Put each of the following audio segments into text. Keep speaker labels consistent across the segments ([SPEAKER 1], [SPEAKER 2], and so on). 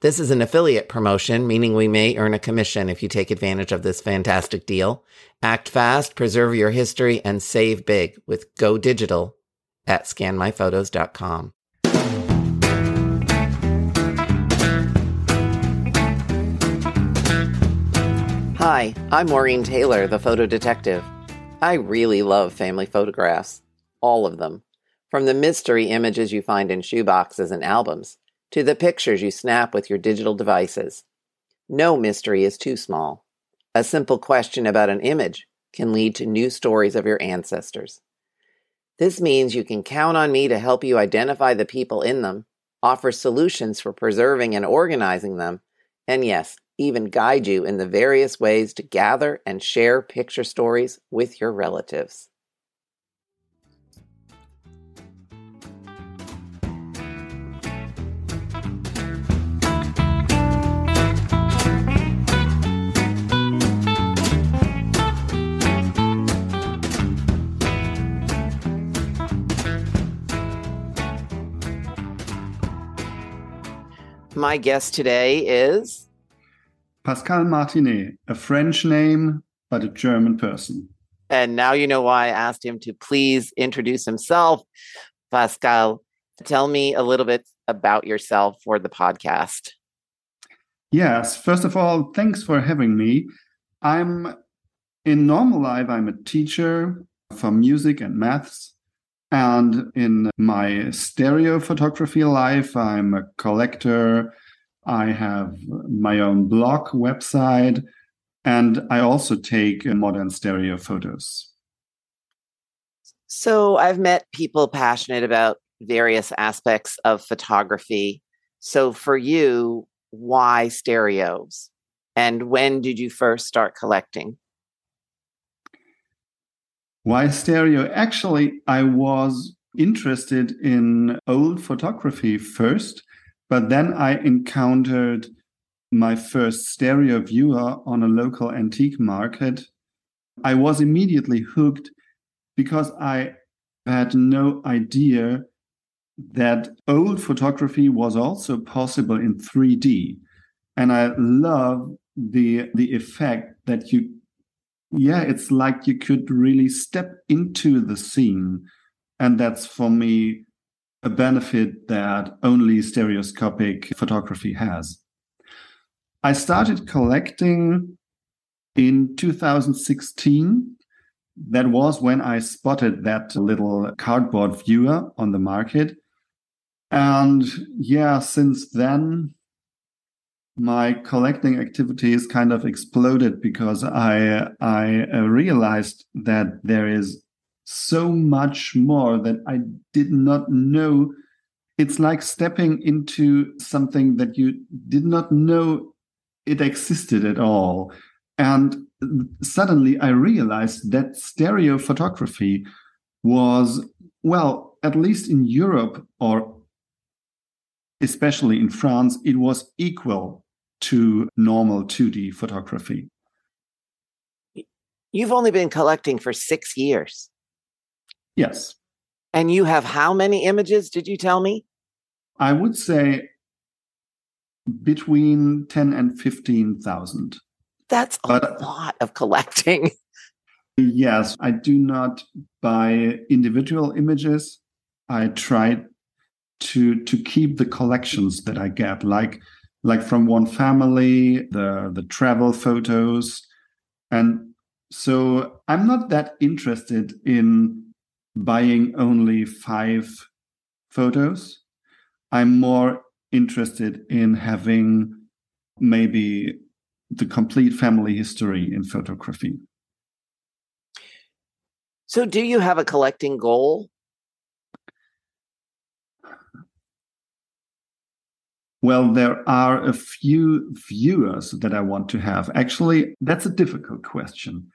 [SPEAKER 1] This is an affiliate promotion, meaning we may earn a commission if you take advantage of this fantastic deal. Act fast, preserve your history, and save big with Go Digital at scanmyphotos.com. Hi, I'm Maureen Taylor, the photo detective. I really love family photographs. All of them. From the mystery images you find in shoeboxes and albums to the pictures you snap with your digital devices. No mystery is too small. A simple question about an image can lead to new stories of your ancestors. This means you can count on me to help you identify the people in them, offer solutions for preserving and organizing them, and yes, even guide you in the various ways to gather and share picture stories with your relatives. My guest today is
[SPEAKER 2] Pascal Martiné, a French name, but a German person.
[SPEAKER 1] And now you know why I asked him to please introduce himself. Pascal, tell me a little bit about yourself for the podcast.
[SPEAKER 2] Yes, first of all, thanks for having me. I'm in normal life, I'm a teacher for music and maths. And in my stereo photography life, I'm a collector. I have my own blog website, and I also take modern stereo photos.
[SPEAKER 1] So I've met people passionate about various aspects of photography. So for you, why stereos? And when did you first start collecting?
[SPEAKER 2] Why stereo? Actually, I was interested in old photography first, but then I encountered my first stereo viewer on a local antique market. I was immediately hooked because I had no idea that old photography was also possible in 3D. And I love the the effect that you yeah, it's like you could really step into the scene. And that's for me a benefit that only stereoscopic photography has. I started collecting in 2016. That was when I spotted that little cardboard viewer on the market. And yeah, since then, my collecting activities kind of exploded because I I uh, realized that there is so much more that I did not know. It's like stepping into something that you did not know it existed at all. And suddenly I realized that stereo photography was, well, at least in Europe or especially in France, it was equal to normal 2D photography.
[SPEAKER 1] You've only been collecting for six years.
[SPEAKER 2] Yes.
[SPEAKER 1] And you have how many images, did you tell me?
[SPEAKER 2] I would say between 10 and 15,000.
[SPEAKER 1] That's a but, lot of collecting.
[SPEAKER 2] Yes, I do not buy individual images. I try to to keep the collections that I get like like from one family, the the travel photos, and so I'm not that interested in buying only five photos. I'm more interested in having maybe the complete family history in photography.
[SPEAKER 1] So, do you have a collecting goal?
[SPEAKER 2] Well, there are a few viewers that I want to have. Actually, that's a difficult question.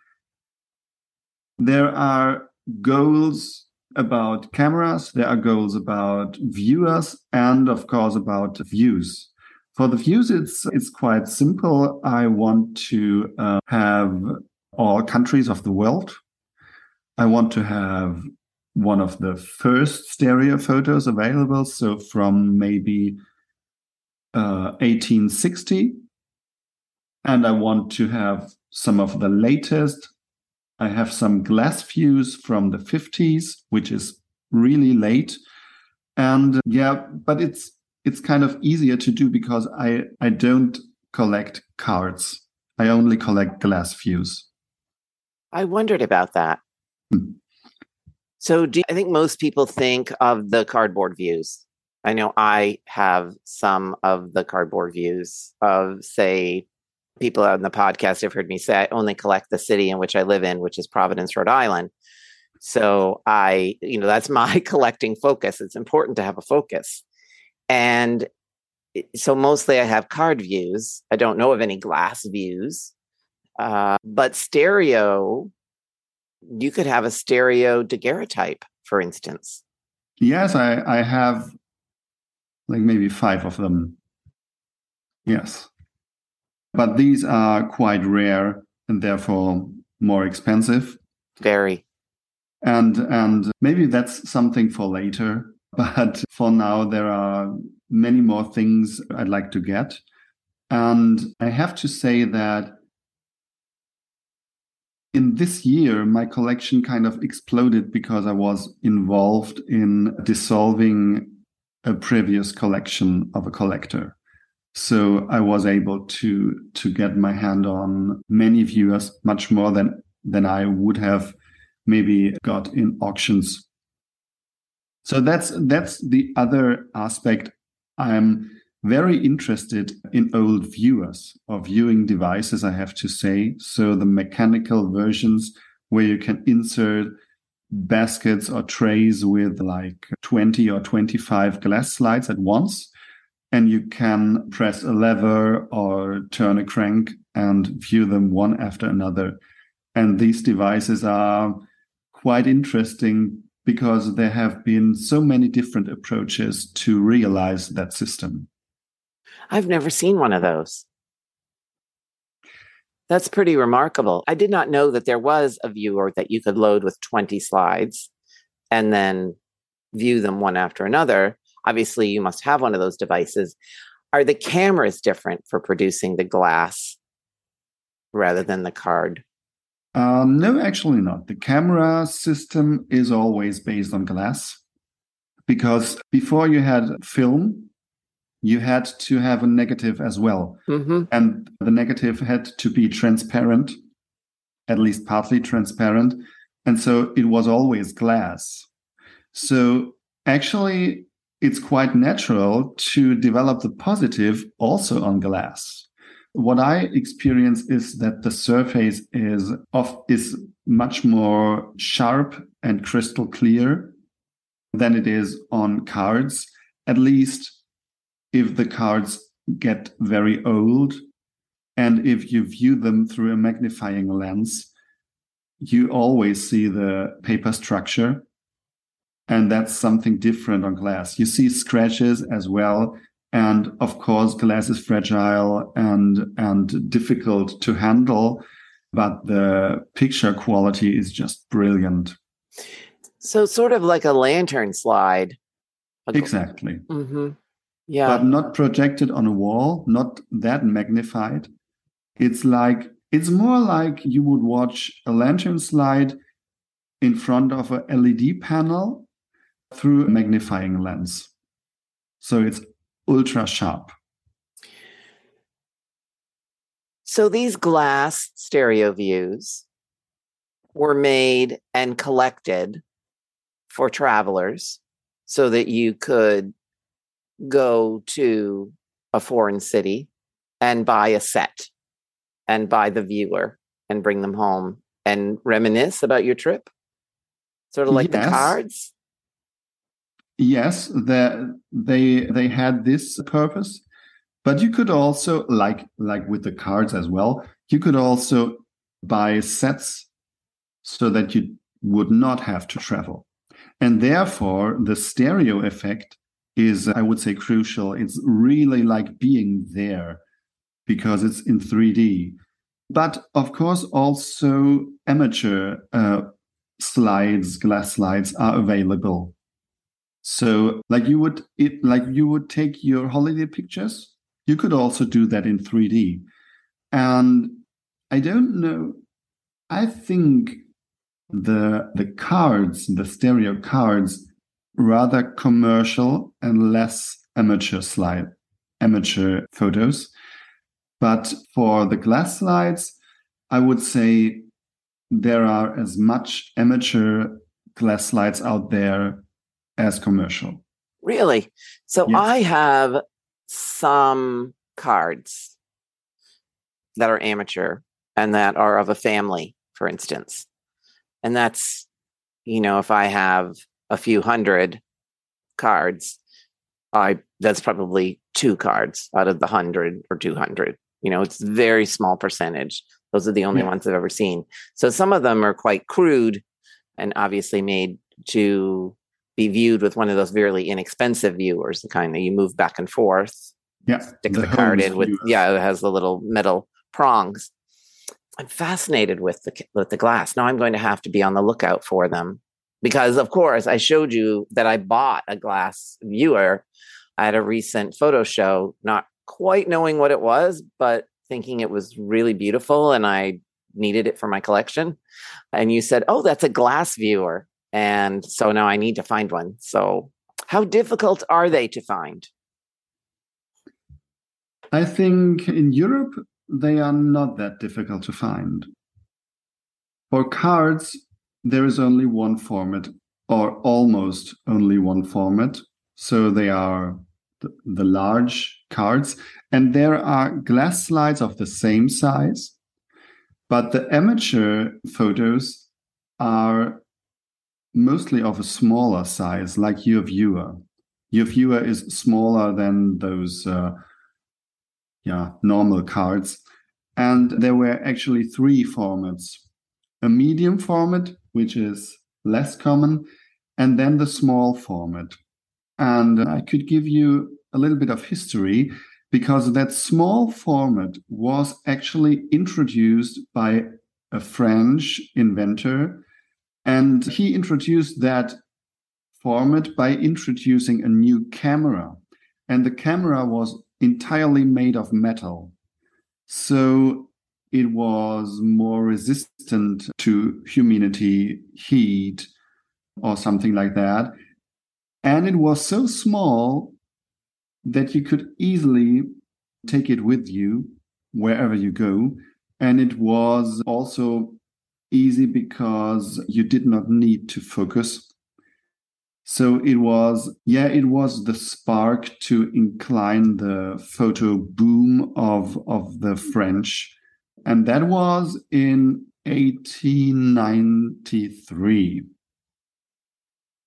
[SPEAKER 2] There are goals about cameras, there are goals about viewers, and of course about views. For the views, it's it's quite simple. I want to uh, have all countries of the world. I want to have one of the first stereo photos available, so from maybe uh, 1860, and I want to have some of the latest I have some glass views from the 50s, which is really late. And yeah, but it's it's kind of easier to do because I I don't collect cards. I only collect glass views.
[SPEAKER 1] I wondered about that. Hmm. So do you, I think most people think of the cardboard views. I know I have some of the cardboard views of say people on the podcast have heard me say I only collect the city in which I live in, which is Providence, Rhode Island. So I, you know, that's my collecting focus. It's important to have a focus. And so mostly I have card views. I don't know of any glass views. Uh, but stereo, you could have a stereo daguerreotype, for instance.
[SPEAKER 2] Yes, I, I have like maybe five of them. Yes. But these are quite rare and therefore more expensive.
[SPEAKER 1] Very.
[SPEAKER 2] And and maybe that's something for later. But for now, there are many more things I'd like to get. And I have to say that in this year, my collection kind of exploded because I was involved in dissolving a previous collection of a collector. So I was able to to get my hand on many viewers, much more than than I would have maybe got in auctions. So that's that's the other aspect. I'm very interested in old viewers or viewing devices, I have to say. So the mechanical versions where you can insert baskets or trays with like 20 or 25 glass slides at once and you can press a lever or turn a crank and view them one after another. And these devices are quite interesting because there have been so many different approaches to realize that system.
[SPEAKER 1] I've never seen one of those. That's pretty remarkable. I did not know that there was a viewer that you could load with 20 slides and then view them one after another obviously you must have one of those devices. Are the cameras different for producing the glass rather than the card?
[SPEAKER 2] Um, no, actually not. The camera system is always based on glass because before you had film, you had to have a negative as well. Mm-hmm. And the negative had to be transparent, at least partly transparent. And so it was always glass. So actually, it's quite natural to develop the positive also on glass. What I experience is that the surface is of is much more sharp and crystal clear than it is on cards, at least if the cards get very old and if you view them through a magnifying lens, you always see the paper structure and that's something different on glass. You see scratches as well. And of course, glass is fragile and, and difficult to handle, but the picture quality is just brilliant.
[SPEAKER 1] So, sort of like a lantern slide.
[SPEAKER 2] Exactly.
[SPEAKER 1] Mm-hmm. Yeah.
[SPEAKER 2] But not projected on a wall, not that magnified. It's like, it's more like you would watch a lantern slide in front of a LED panel through a magnifying lens. So it's ultra sharp.
[SPEAKER 1] So these glass stereo views were made and collected for travelers so that you could go to a foreign city and buy a set and buy the viewer and bring them home and reminisce about your trip sort of like yes. the cards
[SPEAKER 2] yes, they they had this purpose, but you could also like like with the cards as well. You could also buy sets so that you would not have to travel. And therefore, the stereo effect is, I would say, crucial. It's really like being there because it's in 3D. But of course, also amateur uh, slides, glass slides are available. So, like you would, it like you would take your holiday pictures. You could also do that in 3D. And I don't know. I think the the cards, the stereo cards, rather commercial and less amateur slide, amateur photos. But for the glass slides, I would say there are as much amateur glass slides out there as commercial.
[SPEAKER 1] Really? So yes. I have some cards that are amateur and that are of a family, for instance. And that's, you know, if I have a few hundred cards, I that's probably two cards out of the hundred or two hundred. You know, it's very small percentage. Those are the only yeah. ones I've ever seen. So some of them are quite crude and obviously made to be viewed with one of those very inexpensive viewers, the kind that you move back and forth.
[SPEAKER 2] Yeah.
[SPEAKER 1] Stick the, the card in with, yeah, it has the little metal prongs. I'm fascinated with the with the glass. Now I'm going to have to be on the lookout for them because, of course, I showed you that I bought a glass viewer at a recent photo show, not quite knowing what it was, but thinking it was really beautiful, and I needed it for my collection. And you said, "Oh, that's a glass viewer," and so now I need to find one. So, how difficult are they to find?
[SPEAKER 2] I think in Europe they are not that difficult to find. For cards, there is only one format, or almost only one format. So they are the, the large cards, and there are glass slides of the same size. But the amateur photos are mostly of a smaller size, like your viewer. Your viewer is smaller than those uh, yeah, normal cards. And there were actually three formats a medium format, which is less common, and then the small format. And I could give you a little bit of history because that small format was actually introduced by a French inventor. And he introduced that format by introducing a new camera. And the camera was entirely made of metal. So it was more resistant to humidity, heat, or something like that. And it was so small that you could easily take it with you wherever you go. And it was also easy because you did not need to focus so it was, yeah, it was the spark to incline the photo boom of, of the French. And that was in 1893.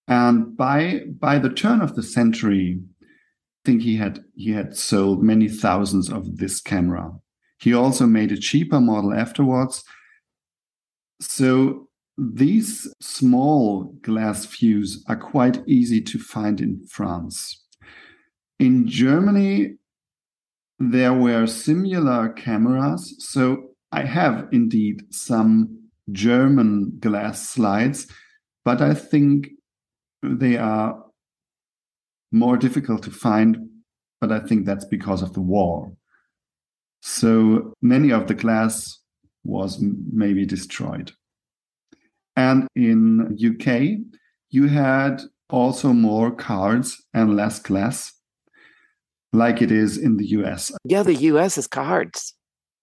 [SPEAKER 2] And by, by the turn of the century, I think he had, he had sold many thousands of this camera. He also made a cheaper model afterwards. So these small glass views are quite easy to find in France. In Germany, there were similar cameras. So I have indeed some German glass slides, but I think they are more difficult to find. But I think that's because of the war. So many of the glass was maybe destroyed. And in UK, you had also more cards and less glass, like it is in the US.
[SPEAKER 1] Yeah, the US is cards.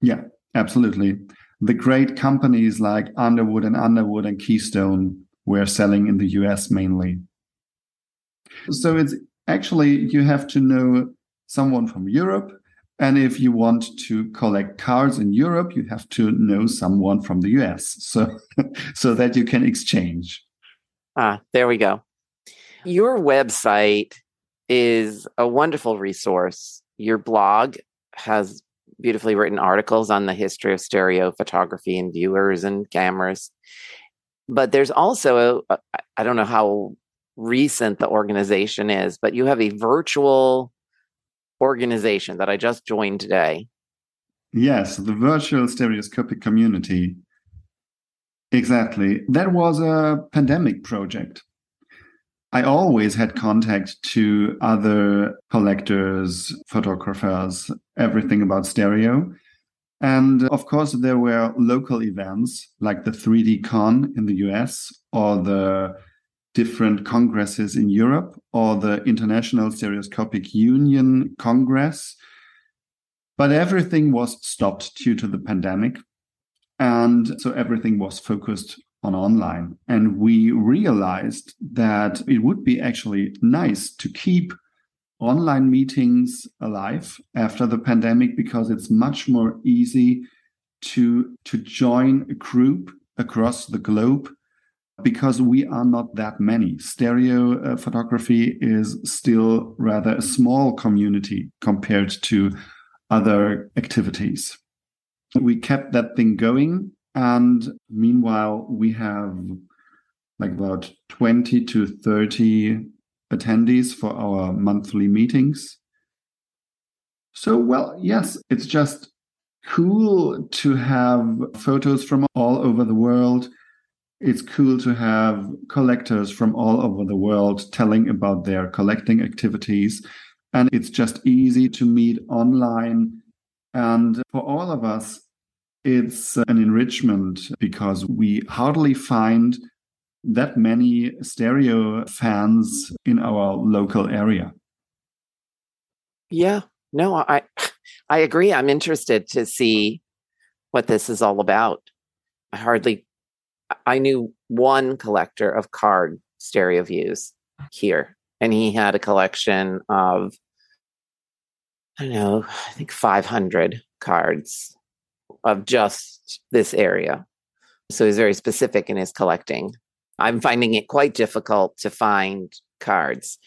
[SPEAKER 2] Yeah, absolutely. The great companies like Underwood and Underwood and Keystone were selling in the US mainly. So it's actually, you have to know someone from Europe and if you want to collect cards in Europe, you have to know someone from the US so, so that you can exchange.
[SPEAKER 1] Ah, there we go. Your website is a wonderful resource. Your blog has beautifully written articles on the history of stereo photography and viewers and cameras. but there's also I don't know how recent the organization is, but you have a virtual organization that I just joined today.
[SPEAKER 2] Yes, the virtual stereoscopic community. Exactly. That was a pandemic project. I always had contact to other collectors, photographers, everything about stereo. And of course, there were local events like the 3D Con in the US or the different congresses in Europe or the International Stereoscopic Union Congress. But everything was stopped due to the pandemic. And so everything was focused on online. And we realized that it would be actually nice to keep online meetings alive after the pandemic because it's much more easy to to join a group across the globe because we are not that many stereo uh, photography is still rather a small community compared to other activities we kept that thing going and meanwhile, we have like about 20 to 30 attendees for our monthly meetings. So, well, yes, it's just cool to have photos from all over the world. It's cool to have collectors from all over the world telling about their collecting activities. And it's just easy to meet online. And for all of us, it's an enrichment because we hardly find that many stereo fans in our local area.
[SPEAKER 1] Yeah, no, I I agree. I'm interested to see what this is all about. I hardly I knew one collector of card stereo views here, and he had a collection of I don't know, I think 500 cards of just this area. So he's very specific in his collecting. I'm finding it quite difficult to find cards.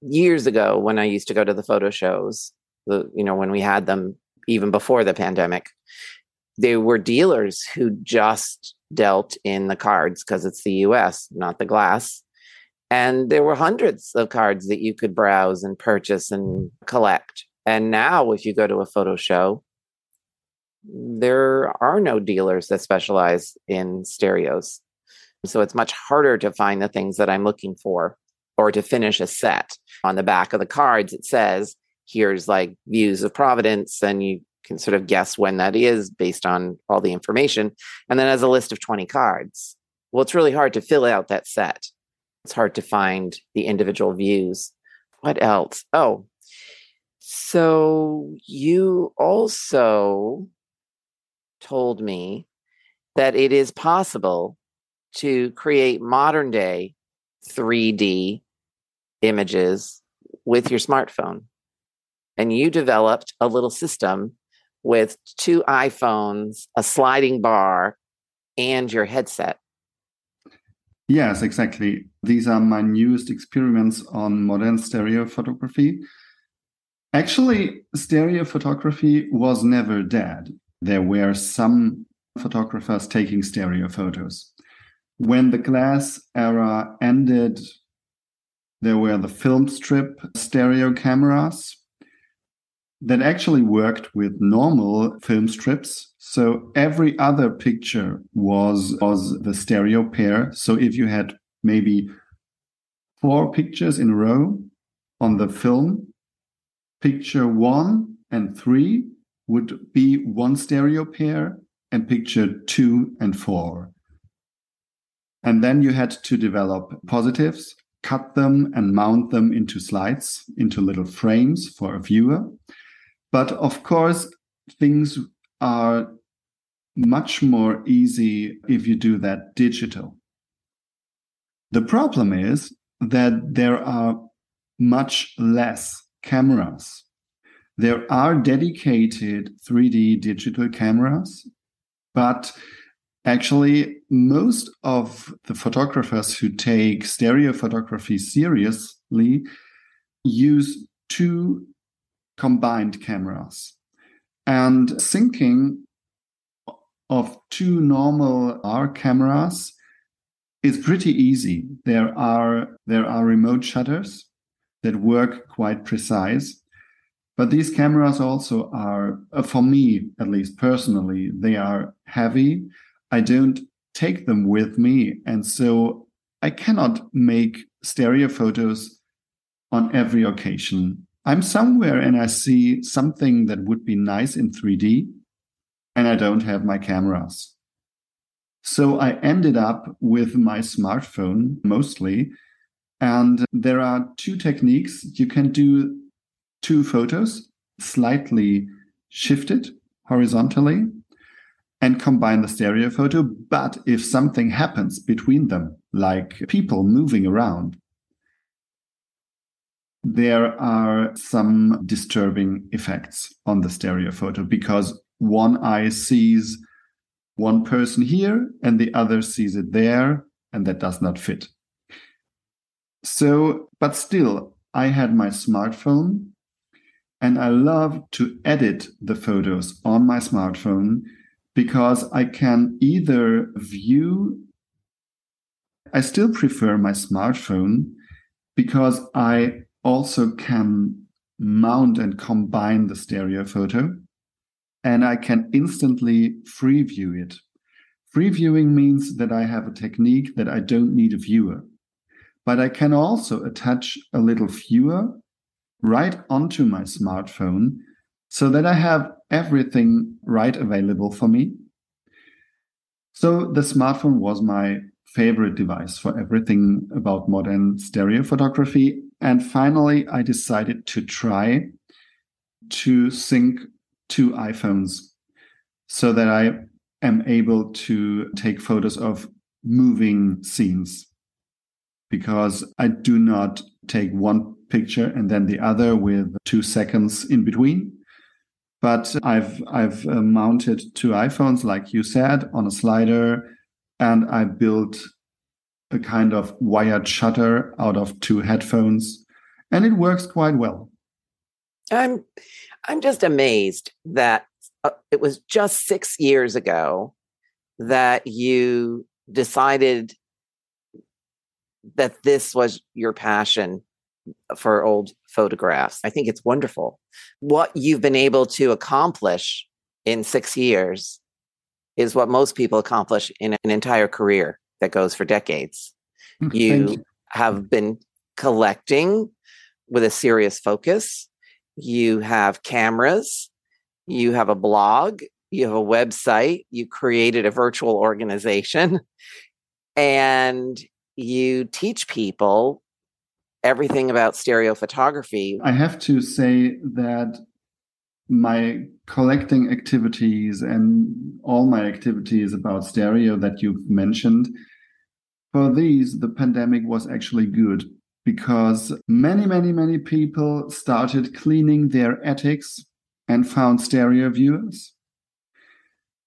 [SPEAKER 1] Years ago, when I used to go to the photo shows, the, you know, when we had them even before the pandemic, there were dealers who just dealt in the cards because it's the US, not the glass. And there were hundreds of cards that you could browse and purchase and collect. And now, if you go to a photo show, there are no dealers that specialize in stereos. So it's much harder to find the things that I'm looking for or to finish a set. On the back of the cards, it says, here's like views of Providence, and you can sort of guess when that is based on all the information. And then as a list of 20 cards. Well, it's really hard to fill out that set. It's hard to find the individual views. What else? Oh, so you also told me that it is possible to create modern day 3D images with your smartphone. And you developed a little system with two iPhones, a sliding bar, and your headset.
[SPEAKER 2] Yes, exactly. These are my newest experiments on modern stereo photography. Actually, stereo photography was never dead there were some photographers taking stereo photos. When the glass era ended, there were the film strip stereo cameras that actually worked with normal film strips. So every other picture was, was the stereo pair. So if you had maybe four pictures in a row on the film, picture one and three would be one stereo pair and picture two and four. And then you had to develop positives, cut them and mount them into slides, into little frames for a viewer. But of course, things are much more easy if you do that digital. The problem is that there are much less cameras there are dedicated 3D digital cameras, but actually, most of the photographers who take stereo photography seriously use two combined cameras. And syncing of two normal R cameras is pretty easy. There are there are remote shutters that work quite precise. But these cameras also are, uh, for me at least personally, they are heavy. I don't take them with me. And so I cannot make stereo photos on every occasion. I'm somewhere and I see something that would be nice in 3D, and I don't have my cameras. So I ended up with my smartphone mostly. And there are two techniques. You can do two photos slightly shifted horizontally and combine the stereo photo. But if something happens between them, like people moving around, there are some disturbing effects on the stereo photo because one eye sees one person here and the other sees it there, and that does not fit. So, but still, I had my smartphone and I love to edit the photos on my smartphone because I can either view, I still prefer my smartphone because I also can mount and combine the stereo photo and I can instantly free view it. Free viewing means that I have a technique that I don't need a viewer, but I can also attach a little viewer right onto my smartphone so that I have everything right available for me. So the smartphone was my favorite device for everything about modern stereo photography. And finally, I decided to try to sync two iPhones so that I am able to take photos of moving scenes because I do not take one picture and then the other with two seconds in between. But I've I've uh, mounted two iPhones, like you said, on a slider, and I built a kind of wired shutter out of two headphones, and it works quite well.
[SPEAKER 1] I'm I'm just amazed that uh, it was just six years ago that you decided that this was your passion for old photographs. I think it's wonderful. What you've been able to accomplish in six years is what most people accomplish in an entire career that goes for decades. Mm, you, you have been collecting with a serious focus you have cameras, you have a blog, you have a website, you created a virtual organization, and you teach people everything about stereo photography.
[SPEAKER 2] I have to say that my collecting activities and all my activities about stereo that you've mentioned, for these, the pandemic was actually good because many, many, many people started cleaning their attics and found stereo viewers.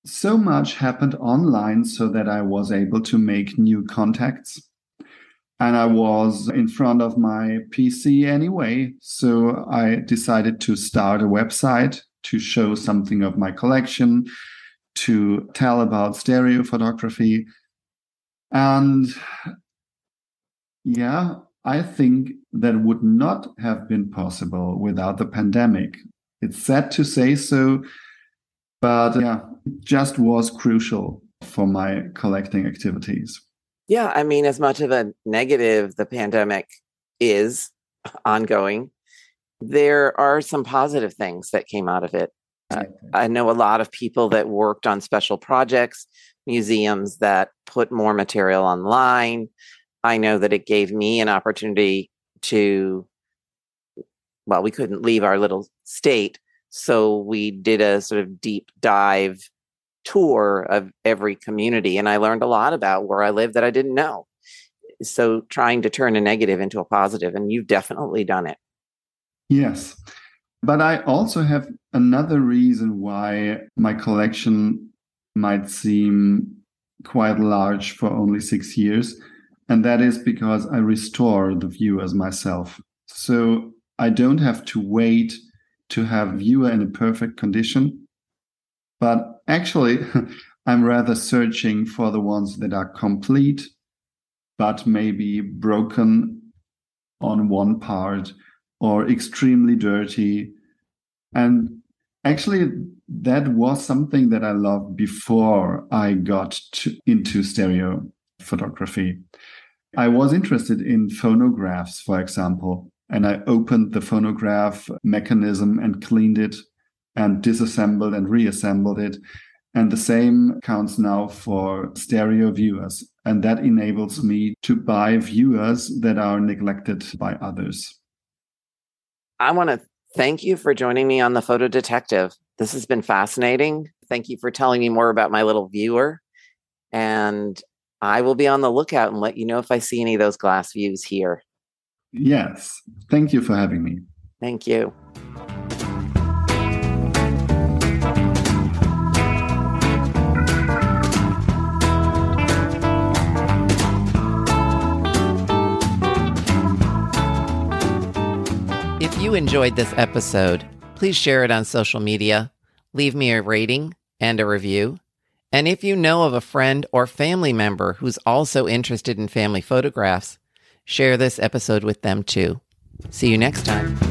[SPEAKER 2] So much happened online so that I was able to make new contacts. And I was in front of my PC anyway. So I decided to start a website to show something of my collection, to tell about stereo photography. And yeah, I think that would not have been possible without the pandemic. It's sad to say so, but yeah, it just was crucial for my collecting activities.
[SPEAKER 1] Yeah, I mean, as much of a negative the pandemic is ongoing, there are some positive things that came out of it. I know a lot of people that worked on special projects, museums that put more material online, I know that it gave me an opportunity to, well, we couldn't leave our little state. So we did a sort of deep dive tour of every community. And I learned a lot about where I live that I didn't know. So trying to turn a negative into a positive, and you've definitely done it.
[SPEAKER 2] Yes. But I also have another reason why my collection might seem quite large for only six years. And that is because I restore the viewers myself. So I don't have to wait to have viewer in a perfect condition. But actually, I'm rather searching for the ones that are complete but maybe broken on one part or extremely dirty. And actually, that was something that I loved before I got to, into stereo photography. I was interested in phonographs, for example, and I opened the phonograph mechanism and cleaned it and disassembled and reassembled it. And the same counts now for stereo viewers. And that enables me to buy viewers that are neglected by others.
[SPEAKER 1] I want to thank you for joining me on the Photo Detective. This has been fascinating. Thank you for telling me more about my little viewer. And I will be on the lookout and let you know if I see any of those glass views here.
[SPEAKER 2] Yes. Thank you for having me.
[SPEAKER 1] Thank you. You enjoyed this episode, please share it on social media, leave me a rating and a review. And if you know of a friend or family member who's also interested in family photographs, share this episode with them too. See you next time.